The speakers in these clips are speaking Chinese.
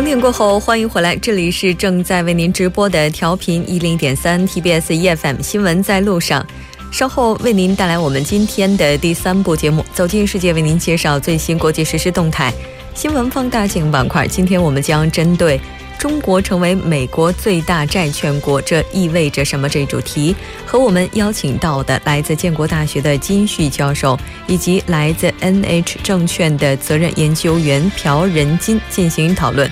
整点过后，欢迎回来，这里是正在为您直播的调频一零点三 TBS EFM 新闻在路上。稍后为您带来我们今天的第三部节目《走进世界》，为您介绍最新国际实时动态。新闻放大镜板块，今天我们将针对中国成为美国最大债券国，这意味着什么这一主题，和我们邀请到的来自建国大学的金旭教授，以及来自 NH 证券的责任研究员朴仁金进行讨论。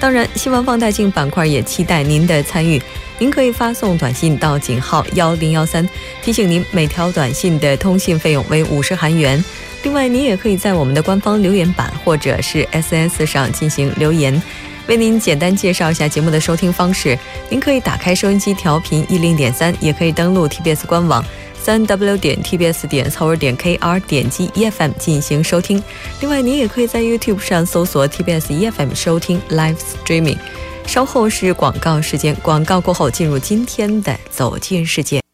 当然，新闻放大镜板块也期待您的参与。您可以发送短信到井号幺零幺三，提醒您每条短信的通信费用为五十韩元。另外，您也可以在我们的官方留言板或者是 SS 上进行留言。为您简单介绍一下节目的收听方式：您可以打开收音机调频一零点三，也可以登录 TBS 官网三 W 点 TBS 点 c o r 点 KR，点击 EFM 进行收听。另外，您也可以在 YouTube 上搜索 TBS EFM 收听 Live Streaming。稍后是广告时间，广告过后进入今天的走进世界。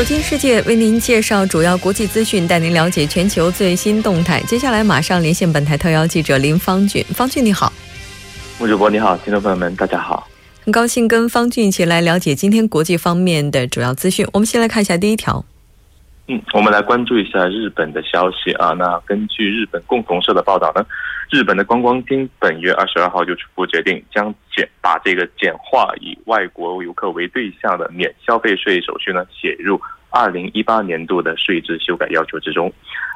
走进世界，为您介绍主要国际资讯，带您了解全球最新动态。接下来马上连线本台特邀记者林方俊，方俊你好，穆主播你好，听众朋友们大家好，很高兴跟方俊一起来了解今天国际方面的主要资讯。我们先来看一下第一条。嗯，我们来关注一下日本的消息啊。那根据日本共同社的报道呢，日本的观光厅本月二十二号就初步决定将简把这个简化以外国游客为对象的免消费税手续呢写入二零一八年度的税制修改要求之中。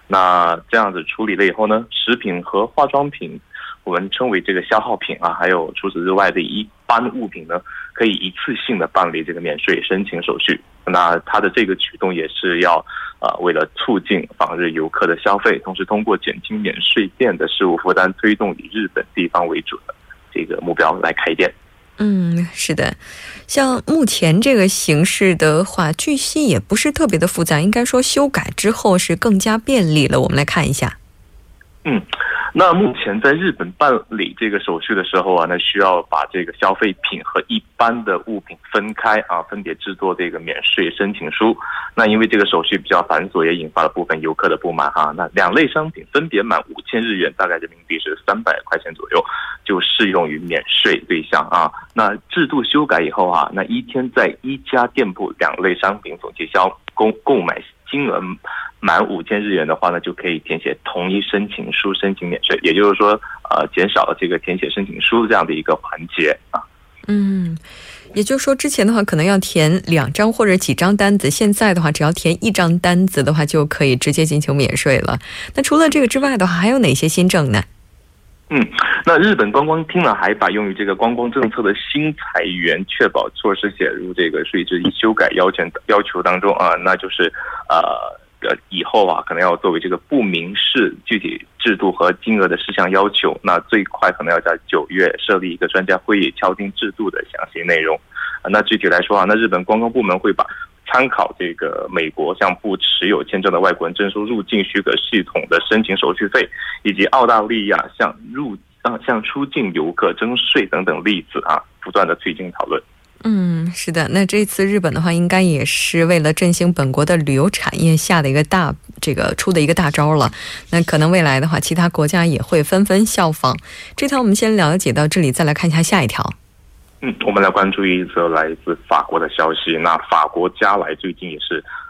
那这样子处理了以后呢，食品和化妆品，我们称为这个消耗品啊，还有除此之外的一般物品呢，可以一次性的办理这个免税申请手续。那它的这个举动也是要。啊，为了促进访日游客的消费，同时通过减轻免税店的事务负担，推动以日本地方为主的这个目标来开店。嗯，是的，像目前这个形式的话，据悉也不是特别的复杂，应该说修改之后是更加便利了。我们来看一下。嗯。那目前在日本办理这个手续的时候啊，那需要把这个消费品和一般的物品分开啊，分别制作这个免税申请书。那因为这个手续比较繁琐，也引发了部分游客的不满哈。那两类商品分别满五千日元，大概人民币是三百块钱左右，就适用于免税对象啊。那制度修改以后啊，那一天在一家店铺两类商品总结销购购买金额。满五千日元的话呢，就可以填写同一申请书申请免税，也就是说，呃，减少了这个填写申请书这样的一个环节啊。嗯，也就是说，之前的话可能要填两张或者几张单子，现在的话只要填一张单子的话，就可以直接进行免税了。那除了这个之外的话，还有哪些新政呢？嗯，那日本观光厅呢，还把用于这个观光政策的新裁员确保措施写入这个税制修改要求要求当中啊，那就是呃。呃，以后啊，可能要作为这个不明示具体制度和金额的事项要求，那最快可能要在九月设立一个专家会议，敲定制度的详细内容。啊，那具体来说啊，那日本观光部门会把参考这个美国向不持有签证的外国人征收入境许可系统的申请手续费，以及澳大利亚向入啊向出境游客征税等等例子啊，不断的推进讨论。嗯，是的，那这次日本的话，应该也是为了振兴本国的旅游产业下的一个大这个出的一个大招了。那可能未来的话，其他国家也会纷纷效仿。这条我们先了解到这里，再来看一下下一条。嗯，我们来关注一则来自法国的消息。那法国加来最近也是呃。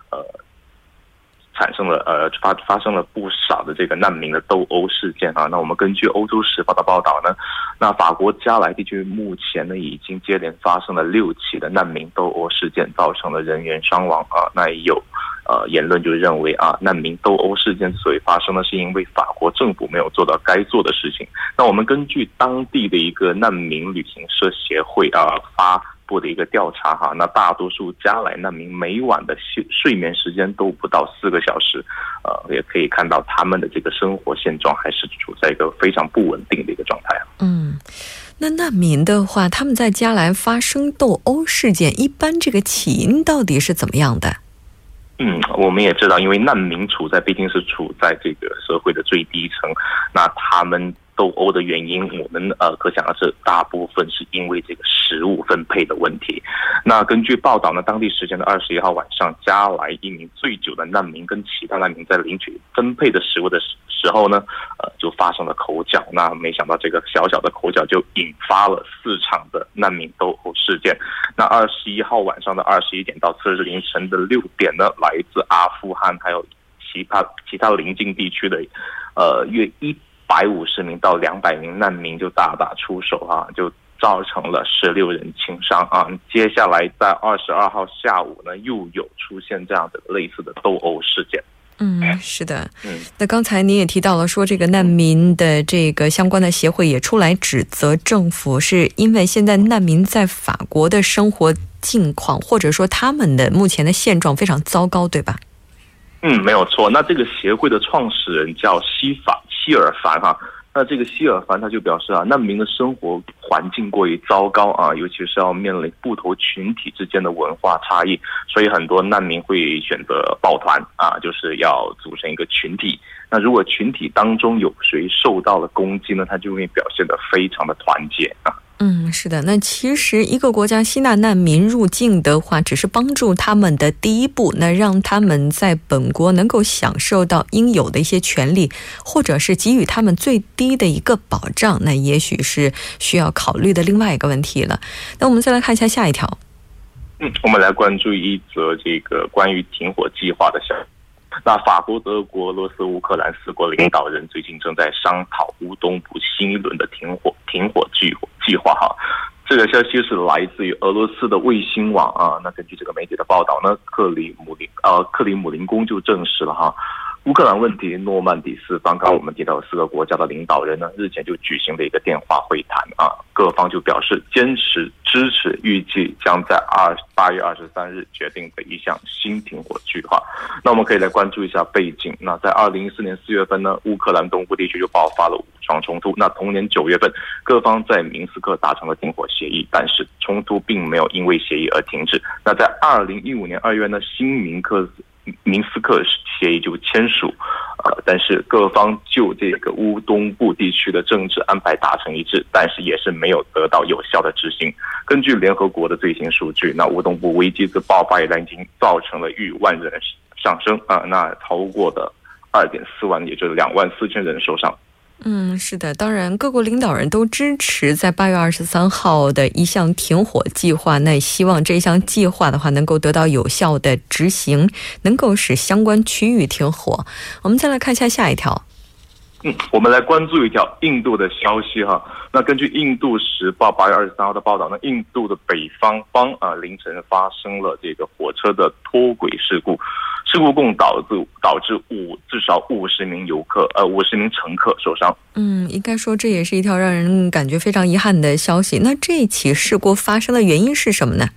产生了呃发发生了不少的这个难民的斗殴事件啊，那我们根据欧洲时报的报道呢，那法国加莱地区目前呢已经接连发生了六起的难民斗殴事件，造成了人员伤亡啊。那也有呃言论就认为啊，难民斗殴事件之所以发生呢，是因为法国政府没有做到该做的事情。那我们根据当地的一个难民旅行社协会啊发。部的一个调查哈，那大多数加来难民每晚的睡睡眠时间都不到四个小时，呃，也可以看到他们的这个生活现状还是处在一个非常不稳定的一个状态啊。嗯，那难民的话，他们在加来发生斗殴事件，一般这个起因到底是怎么样的？嗯，我们也知道，因为难民处在毕竟是处在这个社会的最低层，那他们斗殴的原因，我们呃可想而知，大部分是因为这个食物分配的问题。那根据报道呢，当地时间的二十一号晚上，加来一名醉酒的难民跟其他难民在领取分配的食物的时候呢，呃，就发生了口角。那没想到这个小小的口角就引发了四场的难民斗殴事件。那二十一号晚上的二十一点到次日凌晨的六点呢，来自阿富汗还有其他其他邻近地区的，呃，约一百五十名到两百名难民就大打出手啊，就造成了十六人轻伤啊。接下来在二十二号下午呢，又有出现这样的类似的斗殴事件。嗯，是的。嗯，那刚才您也提到了，说这个难民的这个相关的协会也出来指责政府，是因为现在难民在法国的生活境况，或者说他们的目前的现状非常糟糕，对吧？嗯，没有错。那这个协会的创始人叫西法希尔凡哈。那这个希尔凡他就表示啊，难民的生活环境过于糟糕啊，尤其是要面临不同群体之间的文化差异，所以很多难民会选择抱团啊，就是要组成一个群体。那如果群体当中有谁受到了攻击呢，他就会表现得非常的团结啊。嗯，是的。那其实一个国家吸纳难民入境的话，只是帮助他们的第一步。那让他们在本国能够享受到应有的一些权利，或者是给予他们最低的一个保障，那也许是需要考虑的另外一个问题了。那我们再来看一下下一条。嗯，我们来关注一则这个关于停火计划的消息。那法国、德国、俄罗斯、乌克兰四国领导人最近正在商讨乌东部新一轮的停火停火计计划哈。这个消息是来自于俄罗斯的卫星网啊。那根据这个媒体的报道呢，克里姆林呃克里姆林宫就证实了哈。乌克兰问题，诺曼底四方，刚刚我们提到四个国家的领导人呢，日前就举行了一个电话会谈啊，各方就表示坚持支持，预计将在二八月二十三日决定的一项新停火计划。那我们可以来关注一下背景。那在二零一四年四月份呢，乌克兰东部地区就爆发了武装冲突。那同年九月份，各方在明斯克达成了停火协议，但是冲突并没有因为协议而停止。那在二零一五年二月呢，新明克。明斯克协议就签署，呃，但是各方就这个乌东部地区的政治安排达成一致，但是也是没有得到有效的执行。根据联合国的最新数据，那乌东部危机自爆发以来，已经造成了逾万人上升啊，那超过的二点四万，也就是两万四千人受伤。嗯，是的，当然，各国领导人都支持在八月二十三号的一项停火计划。那也希望这项计划的话能够得到有效的执行，能够使相关区域停火。我们再来看一下下一条。嗯，我们来关注一条印度的消息哈。那根据《印度时报》八月二十三号的报道，呢，印度的北方邦啊凌晨发生了这个火车的脱轨事故。事故共导致导致五至少五十名游客，呃，五十名乘客受伤。嗯，应该说这也是一条让人感觉非常遗憾的消息。那这起事故发生的原因是什么呢？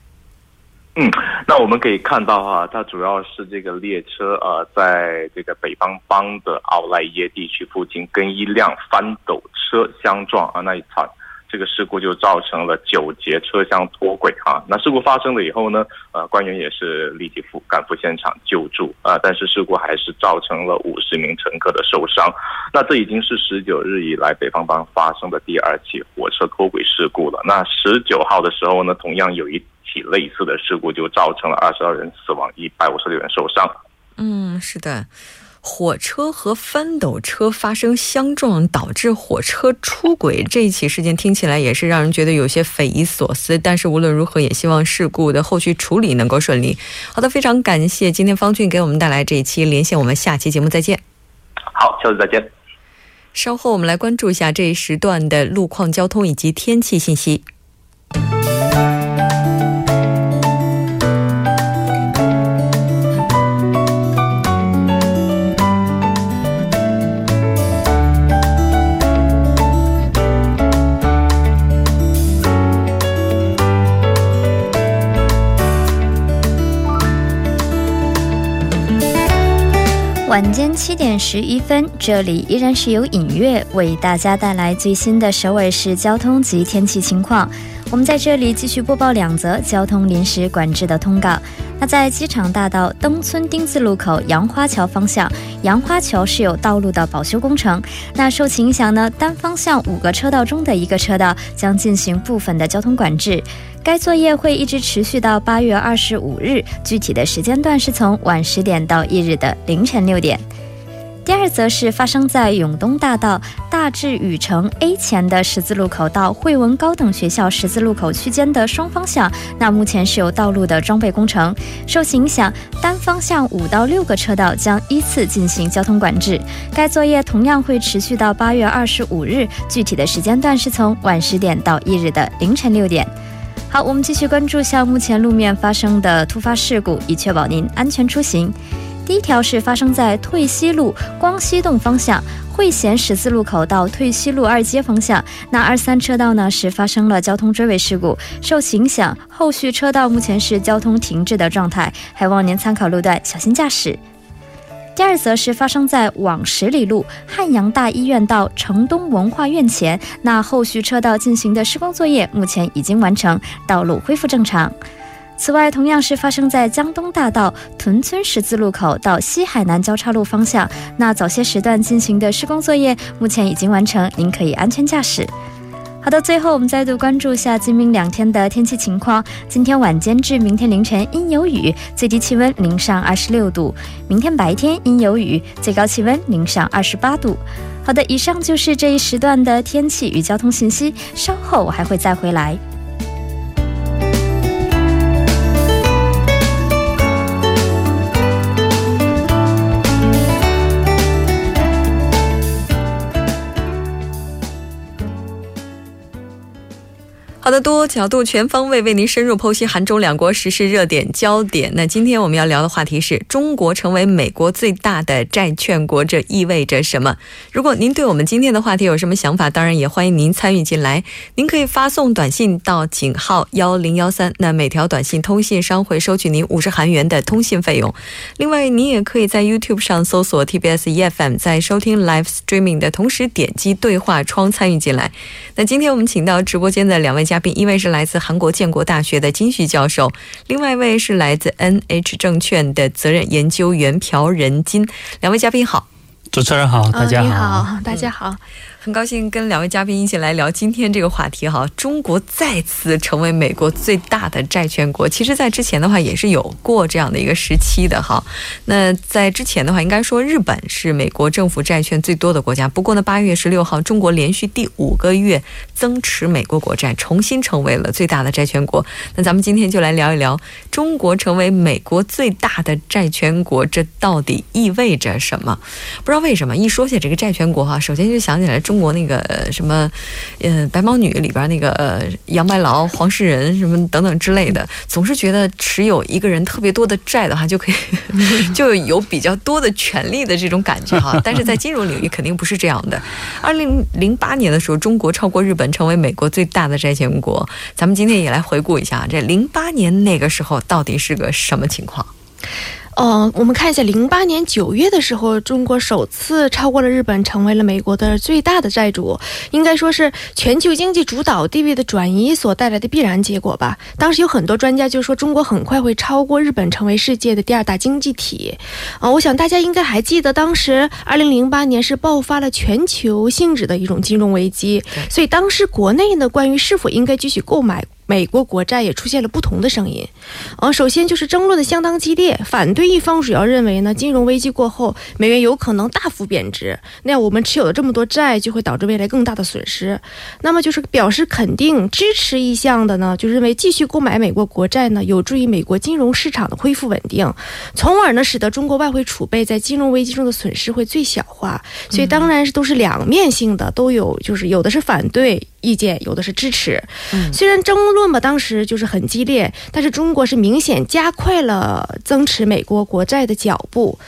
嗯，那我们可以看到哈，它主要是这个列车呃，在这个北方邦的奥莱耶地区附近跟一辆翻斗车相撞啊，那一场。这个事故就造成了九节车厢脱轨哈。那事故发生了以后呢，呃，官员也是立即赴赶赴现场救助啊。但是事故还是造成了五十名乘客的受伤。那这已经是十九日以来北方邦发生的第二起火车脱轨事故了。那十九号的时候呢，同样有一起类似的事故，就造成了二十二人死亡，一百五十六人受伤。嗯，是的。火车和翻斗车发生相撞，导致火车出轨，这一起事件听起来也是让人觉得有些匪夷所思。但是无论如何，也希望事故的后续处理能够顺利。好的，非常感谢今天方俊给我们带来这一期连线，我们下期节目再见。好，下次再见。稍后我们来关注一下这一时段的路况、交通以及天气信息。晚间七点十一分，这里依然是由影月为大家带来最新的首尔市交通及天气情况。我们在这里继续播报两则交通临时管制的通告。那在机场大道登村丁字路口杨花桥方向，杨花桥是有道路的保修工程。那受其影响呢，单方向五个车道中的一个车道将进行部分的交通管制。该作业会一直持续到八月二十五日，具体的时间段是从晚十点到翌日的凌晨六点。第二则是发生在永东大道大智宇城 A 前的十字路口到惠文高等学校十字路口区间的双方向，那目前是有道路的装备工程，受其影响，单方向五到六个车道将依次进行交通管制。该作业同样会持续到八月二十五日，具体的时间段是从晚十点到翌日的凌晨六点。好，我们继续关注下目前路面发生的突发事故，以确保您安全出行。第一条是发生在退西路光西洞方向汇贤十字路口到退西路二街方向，那二三车道呢是发生了交通追尾事故，受其影响，后续车道目前是交通停滞的状态，还望您参考路段小心驾驶。第二则是发生在往十里路汉阳大医院到城东文化院前，那后续车道进行的施工作业目前已经完成，道路恢复正常。此外，同样是发生在江东大道屯村十字路口到西海南交叉路方向，那早些时段进行的施工作业目前已经完成，您可以安全驾驶。好的，最后我们再度关注下今明两天的天气情况。今天晚间至明天凌晨阴有雨，最低气温零上二十六度；明天白天阴有雨，最高气温零上二十八度。好的，以上就是这一时段的天气与交通信息，稍后我还会再回来。好的，多角度、全方位为您深入剖析韩中两国时事热点焦点。那今天我们要聊的话题是中国成为美国最大的债券国，这意味着什么？如果您对我们今天的话题有什么想法，当然也欢迎您参与进来。您可以发送短信到井号幺零幺三，那每条短信通信商会收取您五十韩元的通信费用。另外，您也可以在 YouTube 上搜索 TBS EFM，在收听 Live Streaming 的同时点击对话窗参与进来。那今天我们请到直播间的两位嘉。嘉宾一位是来自韩国建国大学的金旭教授，另外一位是来自 NH 证券的责任研究员朴仁金。两位嘉宾好，主持人好，大家好，大家好。很高兴跟两位嘉宾一起来聊今天这个话题哈。中国再次成为美国最大的债券国，其实，在之前的话也是有过这样的一个时期的哈。那在之前的话，应该说日本是美国政府债券最多的国家。不过呢，八月十六号，中国连续第五个月增持美国国债，重新成为了最大的债券国。那咱们今天就来聊一聊中国成为美国最大的债权国，这到底意味着什么？不知道为什么一说起这个债权国哈，首先就想起来中。中国那个什么，呃，白毛女里边那个呃杨白劳、黄世仁什么等等之类的，总是觉得持有一个人特别多的债的话，就可以 就有比较多的权利的这种感觉哈。但是在金融领域肯定不是这样的。二零零八年的时候，中国超过日本成为美国最大的债权国。咱们今天也来回顾一下，这零八年那个时候到底是个什么情况？哦，我们看一下，零八年九月的时候，中国首次超过了日本，成为了美国的最大的债主，应该说是全球经济主导地位的转移所带来的必然结果吧。当时有很多专家就说，中国很快会超过日本，成为世界的第二大经济体。啊，我想大家应该还记得，当时二零零八年是爆发了全球性质的一种金融危机，所以当时国内呢，关于是否应该继续购买。美国国债也出现了不同的声音，呃，首先就是争论的相当激烈，反对一方主要认为呢，金融危机过后，美元有可能大幅贬值，那样我们持有了这么多债，就会导致未来更大的损失。那么就是表示肯定支持意向的呢，就认为继续购买美国国债呢，有助于美国金融市场的恢复稳定，从而呢，使得中国外汇储备在金融危机中的损失会最小化。所以当然是都是两面性的，都有，就是有的是反对。意见有的是支持，虽然争论吧当时就是很激烈，但是中国是明显加快了增持美国国债的脚步。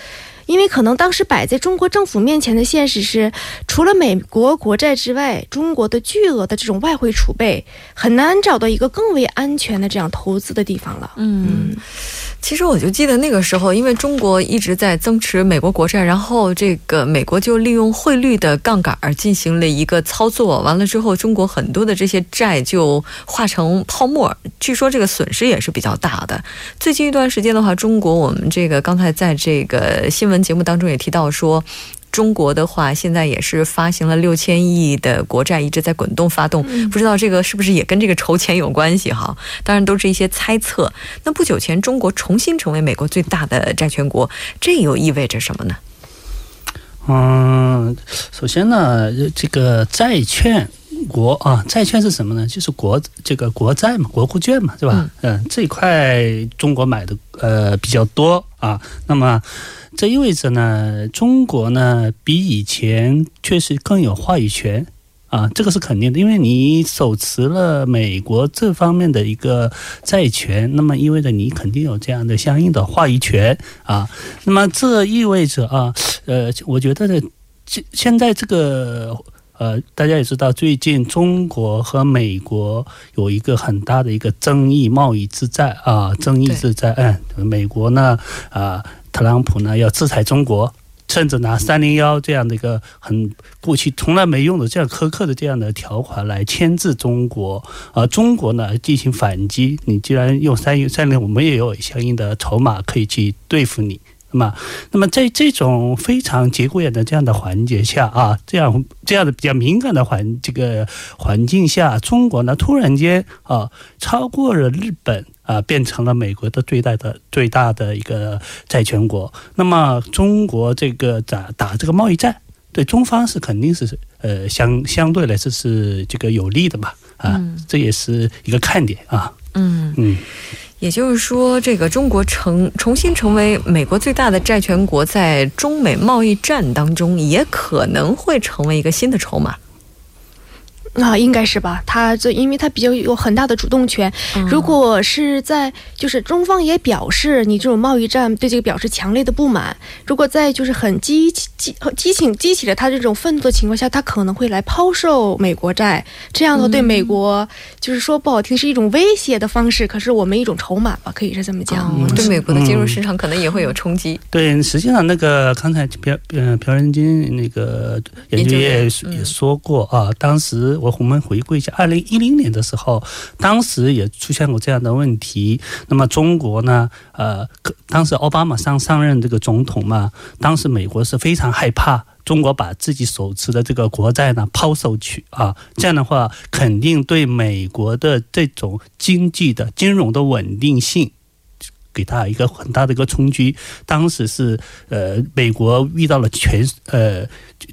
因为可能当时摆在中国政府面前的现实是，除了美国国债之外，中国的巨额的这种外汇储备很难找到一个更为安全的这样投资的地方了。嗯。其实我就记得那个时候，因为中国一直在增持美国国债，然后这个美国就利用汇率的杠杆进行了一个操作，完了之后，中国很多的这些债就化成泡沫，据说这个损失也是比较大的。最近一段时间的话，中国我们这个刚才在这个新闻节目当中也提到说。中国的话，现在也是发行了六千亿的国债，一直在滚动发动。不知道这个是不是也跟这个筹钱有关系哈？当然都是一些猜测。那不久前，中国重新成为美国最大的债权国，这又意味着什么呢？嗯，首先呢，这个债券国啊，债券是什么呢？就是国这个国债嘛，国库券嘛，对吧？嗯，这一块中国买的呃比较多啊。那么。这意味着呢，中国呢比以前确实更有话语权啊，这个是肯定的，因为你手持了美国这方面的一个债权，那么意味着你肯定有这样的相应的话语权啊。那么这意味着啊，呃，我觉得呢，现现在这个呃，大家也知道，最近中国和美国有一个很大的一个争议贸易之战啊，争议之战，嗯，美国呢啊。特朗普呢要制裁中国，甚至拿三零幺这样的一个很过去从来没用的这样苛刻的这样的条款来牵制中国，而中国呢进行反击。你既然用三三零，我们也有相应的筹码可以去对付你。那么，那么在这种非常节骨眼的这样的环节下啊，这样这样的比较敏感的环这个环境下，中国呢突然间啊超过了日本。啊，变成了美国的最大的最大的一个债权国。那么，中国这个打打这个贸易战，对中方是肯定是呃相相对来说是这个有利的嘛？啊，这也是一个看点啊。嗯嗯，也就是说，这个中国成重新成为美国最大的债权国，在中美贸易战当中，也可能会成为一个新的筹码。那应该是吧，他这因为他比较有很大的主动权。如果是在就是中方也表示你这种贸易战对这个表示强烈的不满，如果在就是很激激激情激起了他这种愤怒的情况下，他可能会来抛售美国债，这样的对美国就是说不好听是一种威胁的方式，可是我们一种筹码吧，可以是这么讲。对美国的金融市场可能也会有冲击。对，实际上那个刚才朴嗯朴仁金那个研究员也说过啊，当时。我我们回顾一下，二零一零年的时候，当时也出现过这样的问题。那么中国呢？呃，当时奥巴马上上任这个总统嘛，当时美国是非常害怕中国把自己手持的这个国债呢抛售去啊，这样的话肯定对美国的这种经济的金融的稳定性给他一个很大的一个冲击。当时是呃，美国遇到了全呃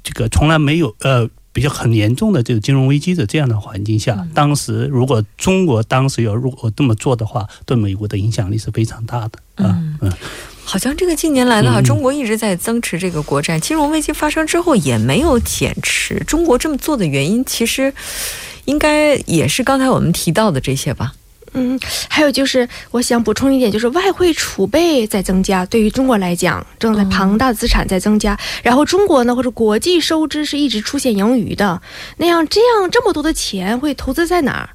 这个从来没有呃。比较很严重的这个金融危机的这样的环境下，当时如果中国当时要如果这么做的话，对美国的影响力是非常大的。嗯嗯，好像这个近年来的话，中国一直在增持这个国债，金融危机发生之后也没有减持。中国这么做的原因，其实应该也是刚才我们提到的这些吧。嗯，还有就是，我想补充一点，就是外汇储备在增加，对于中国来讲，正在庞大资产在增加。然后中国呢，或者国际收支是一直出现盈余的，那样这样这么多的钱会投资在哪儿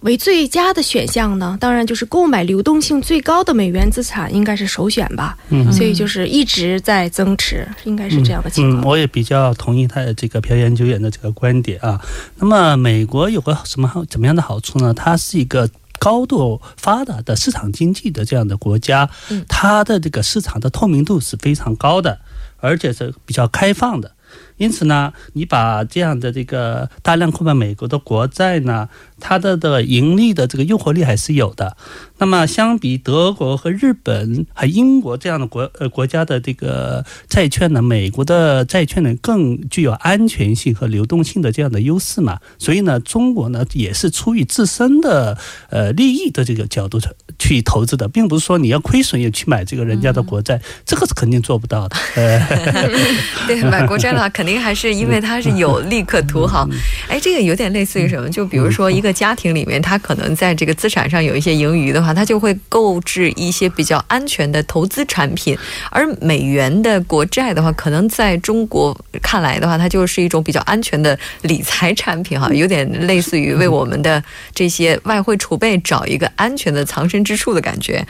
为最佳的选项呢？当然就是购买流动性最高的美元资产应该是首选吧。嗯，所以就是一直在增持，应该是这样的情况。嗯，我也比较同意他的这个朴研究员的这个观点啊。那么美国有个什么好怎么样的好处呢？它是一个。高度发达的市场经济的这样的国家，它的这个市场的透明度是非常高的，而且是比较开放的。因此呢，你把这样的这个大量购买美国的国债呢，它的的盈利的这个诱惑力还是有的。那么，相比德国和日本和英国这样的国呃国家的这个债券呢，美国的债券呢更具有安全性和流动性的这样的优势嘛。所以呢，中国呢也是出于自身的呃利益的这个角度去投资的，并不是说你要亏损也去买这个人家的国债，这个是肯定做不到的。对，买国债的话肯定。定还是因为它是有利可图哈。哎，这个有点类似于什么？就比如说一个家庭里面，他可能在这个资产上有一些盈余的话，他就会购置一些比较安全的投资产品。而美元的国债的话，可能在中国看来的话，它就是一种比较安全的理财产品哈，有点类似于为我们的这些外汇储备找一个安全的藏身之处的感觉。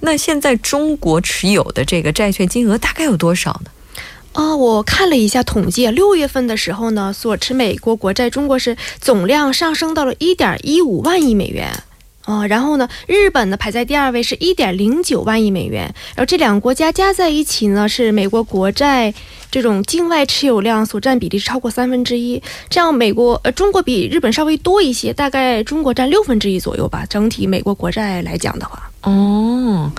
那现在中国持有的这个债券金额大概有多少呢？哦，我看了一下统计，六月份的时候呢，所持美国国债中国是总量上升到了一点一五万亿美元。啊，然后呢，日本呢排在第二位，是一点零九万亿美元。然后这两个国家加在一起呢，是美国国债这种境外持有量所占比例是超过三分之一。这样，美国呃中国比日本稍微多一些，大概中国占六分之一左右吧。整体美国国债来讲的话，哦。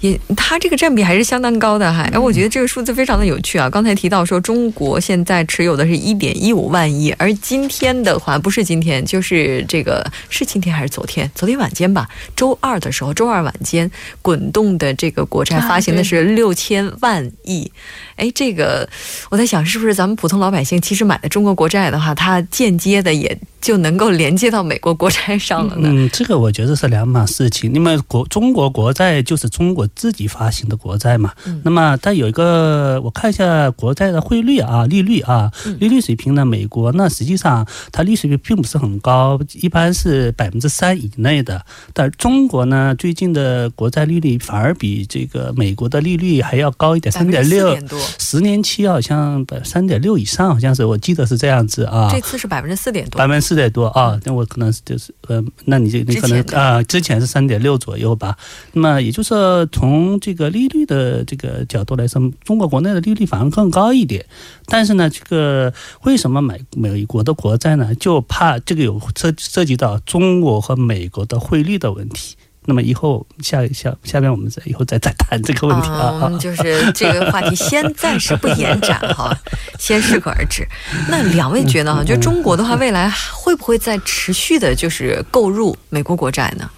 也，它这个占比还是相当高的，还哎，我觉得这个数字非常的有趣啊。刚才提到说，中国现在持有的是一点一五万亿，而今天的话，不是今天，就是这个是今天还是昨天？昨天晚间吧，周二的时候，周二晚间滚动的这个国债发行的是六千万亿。哎，这个我在想，是不是咱们普通老百姓其实买的中国国债的话，它间接的也就能够连接到美国国债上了呢？嗯，这个我觉得是两码事情。那么国中国国债就是中国自己发行的国债嘛。嗯。那么它有一个，我看一下国债的汇率啊，利率啊，利率水平呢，美国那实际上它利率水平并不是很高，一般是百分之三以内的。但中国呢，最近的国债利率反而比这个美国的利率还要高一点，三点六。十年期好像百三点六以上，好像是我记得是这样子啊。这次是百分之四点多，百分之四点多啊。那我可能就是呃，那你就你可能啊，之前是三点六左右吧。那么也就是说，从这个利率的这个角度来说，中国国内的利率反而更高一点。但是呢，这个为什么买美国的国债呢？就怕这个有涉涉及到中国和美国的汇率的问题。那么以后下下下边我们再以后再再谈这个问题啊，就是这个话题先暂时不延展哈，先适可而止。那两位觉得哈，就中国的话，未来会不会再持续的就是购入美国国债呢？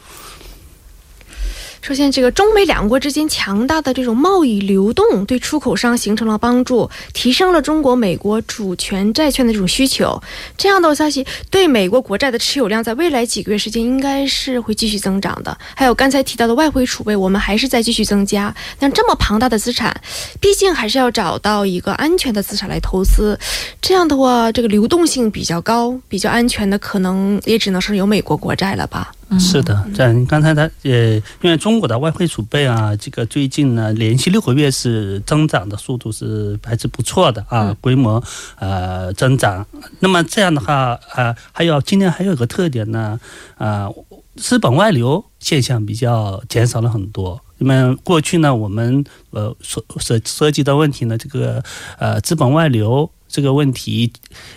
首先，这个中美两国之间强大的这种贸易流动，对出口商形成了帮助，提升了中国美国主权债券的这种需求。这样的消息对美国国债的持有量，在未来几个月时间应该是会继续增长的。还有刚才提到的外汇储备，我们还是在继续增加。但这么庞大的资产，毕竟还是要找到一个安全的资产来投资。这样的话，这个流动性比较高、比较安全的，可能也只能是有美国国债了吧。是的，像刚才他呃，因为中国的外汇储备啊，这个最近呢，连续六个月是增长的速度是还是不错的啊，规模呃增长。那么这样的话啊，还有今年还有一个特点呢，啊，资本外流现象比较减少了很多。那么过去呢，我们呃所涉涉及的问题呢，这个呃资本外流。这个问题，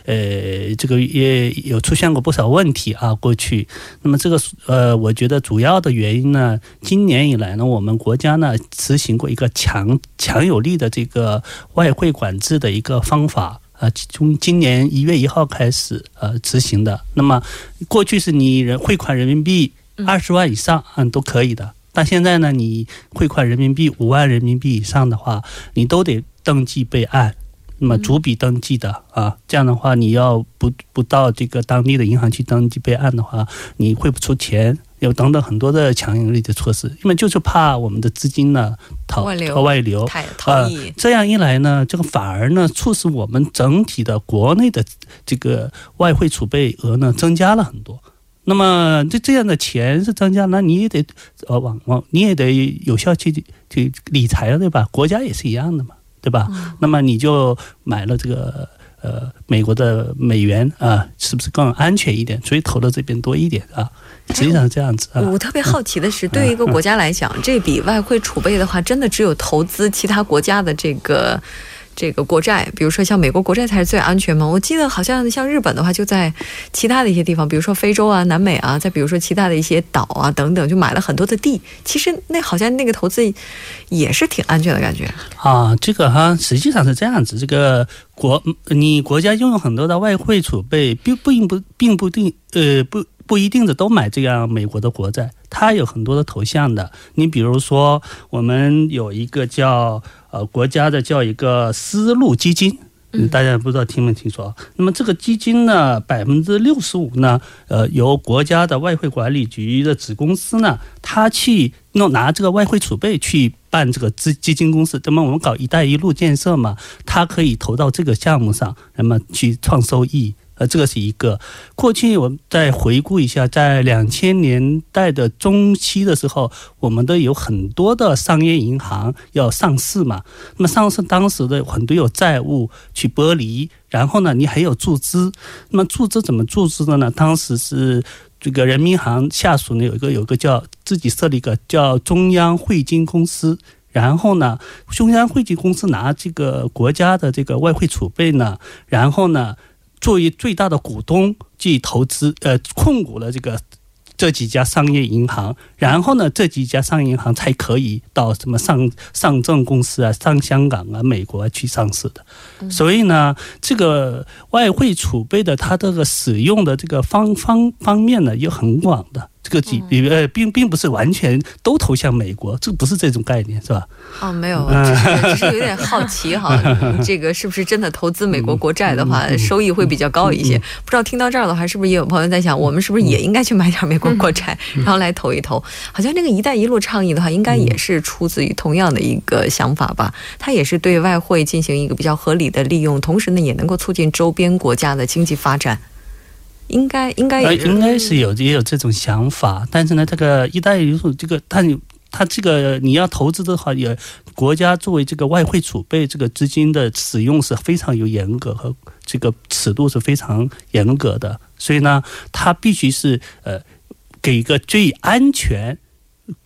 呃，这个也有出现过不少问题啊。过去，那么这个呃，我觉得主要的原因呢，今年以来呢，我们国家呢执行过一个强强有力的这个外汇管制的一个方法啊，从今年一月一号开始呃执行的。那么过去是你人汇款人民币二十万以上嗯都可以的，但现在呢，你汇款人民币五万人民币以上的话，你都得登记备案。那么逐笔登记的啊，这样的话，你要不不到这个当地的银行去登记备案的话，你汇不出钱，有等等很多的强有力的措施，因为就是怕我们的资金呢逃逃外流，啊，这样一来呢，这个反而呢促使我们整体的国内的这个外汇储备额呢增加了很多。那么这这样的钱是增加，那你也得呃往往你也得有效去去理财了，对吧？国家也是一样的嘛。对吧？那么你就买了这个呃美国的美元啊，是不是更安全一点？所以投到这边多一点啊，实际上是这样子啊。我特别好奇的是，对于一个国家来讲，这笔外汇储备的话，真的只有投资其他国家的这个。这个国债，比如说像美国国债才是最安全吗？我记得好像像日本的话，就在其他的一些地方，比如说非洲啊、南美啊，再比如说其他的一些岛啊等等，就买了很多的地。其实那好像那个投资也是挺安全的感觉啊。这个哈，实际上是这样子，这个国你国家拥有很多的外汇储备，并并不并不定呃不不一定的都买这样美国的国债，它有很多的投向的。你比如说，我们有一个叫。呃，国家的叫一个丝路基金，大家不知道听没听说？那么这个基金呢，百分之六十五呢，呃，由国家的外汇管理局的子公司呢，他去弄拿这个外汇储备去办这个资基金公司。那么我们搞“一带一路”建设嘛，它可以投到这个项目上，那么去创收益。呃，这个是一个。过去我们再回顾一下，在两千年代的中期的时候，我们都有很多的商业银行要上市嘛。那么上市当时的很多有债务去剥离，然后呢，你还有注资。那么注资怎么注资的呢？当时是这个人民银行下属呢有一个有一个叫自己设立一个叫中央汇金公司，然后呢，中央汇金公司拿这个国家的这个外汇储备呢，然后呢。作为最大的股东，去投资呃控股了这个这几家商业银行，然后呢，这几家商业银行才可以到什么上上证公司啊、上香港啊、美国去上市的。所以呢，这个外汇储备的它这个使用的这个方方方面呢，也很广的。这个几呃，并并不是完全都投向美国，这不是这种概念，是吧？哦，没有，只是只是有点好奇哈，这个是不是真的投资美国国债的话，收益会比较高一些？不知道听到这儿的话，是不是也有朋友在想，我们是不是也应该去买点美国国债，然后来投一投？好像那个“一带一路”倡议的话，应该也是出自于同样的一个想法吧？它也是对外汇进行一个比较合理的利用，同时呢，也能够促进周边国家的经济发展。应该应该应该是有也有这种想法，但是呢，这个“一带一路”这个，它它这个你要投资的话，也国家作为这个外汇储备这个资金的使用是非常有严格和这个尺度是非常严格的，所以呢，它必须是呃给一个最安全、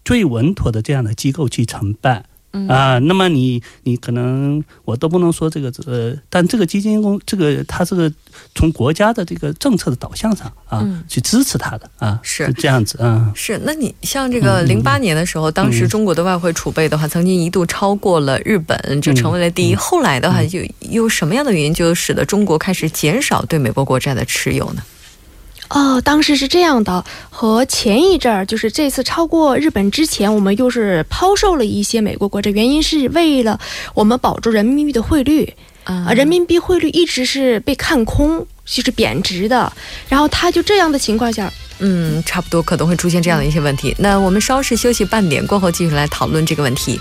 最稳妥的这样的机构去承办。啊，那么你你可能我都不能说这个呃，但这个基金公这个它这个从国家的这个政策的导向上啊，去支持它的啊，是这样子啊。是，那你像这个零八年的时候，当时中国的外汇储备的话，曾经一度超过了日本，就成为了第一。后来的话，就有什么样的原因，就使得中国开始减少对美国国债的持有呢？哦，当时是这样的，和前一阵儿，就是这次超过日本之前，我们又是抛售了一些美国国债，原因是为了我们保住人民币的汇率啊，人民币汇率一直是被看空，就是贬值的，然后它就这样的情况下，嗯，差不多可能会出现这样的一些问题。那我们稍事休息半点过后，继续来讨论这个问题。